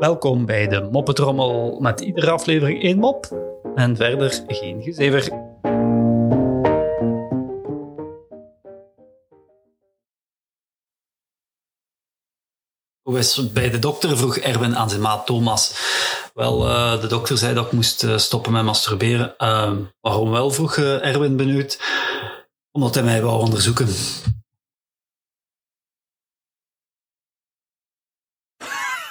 Welkom bij de Moppetrommel met iedere aflevering één mop en verder geen gezever. Bij de dokter? vroeg Erwin aan zijn maat Thomas. Wel, eh, de dokter zei dat ik moest eh, stoppen met masturberen. Ehm, waarom wel? vroeg eh, Erwin benieuwd. Omdat hij mij wou onderzoeken.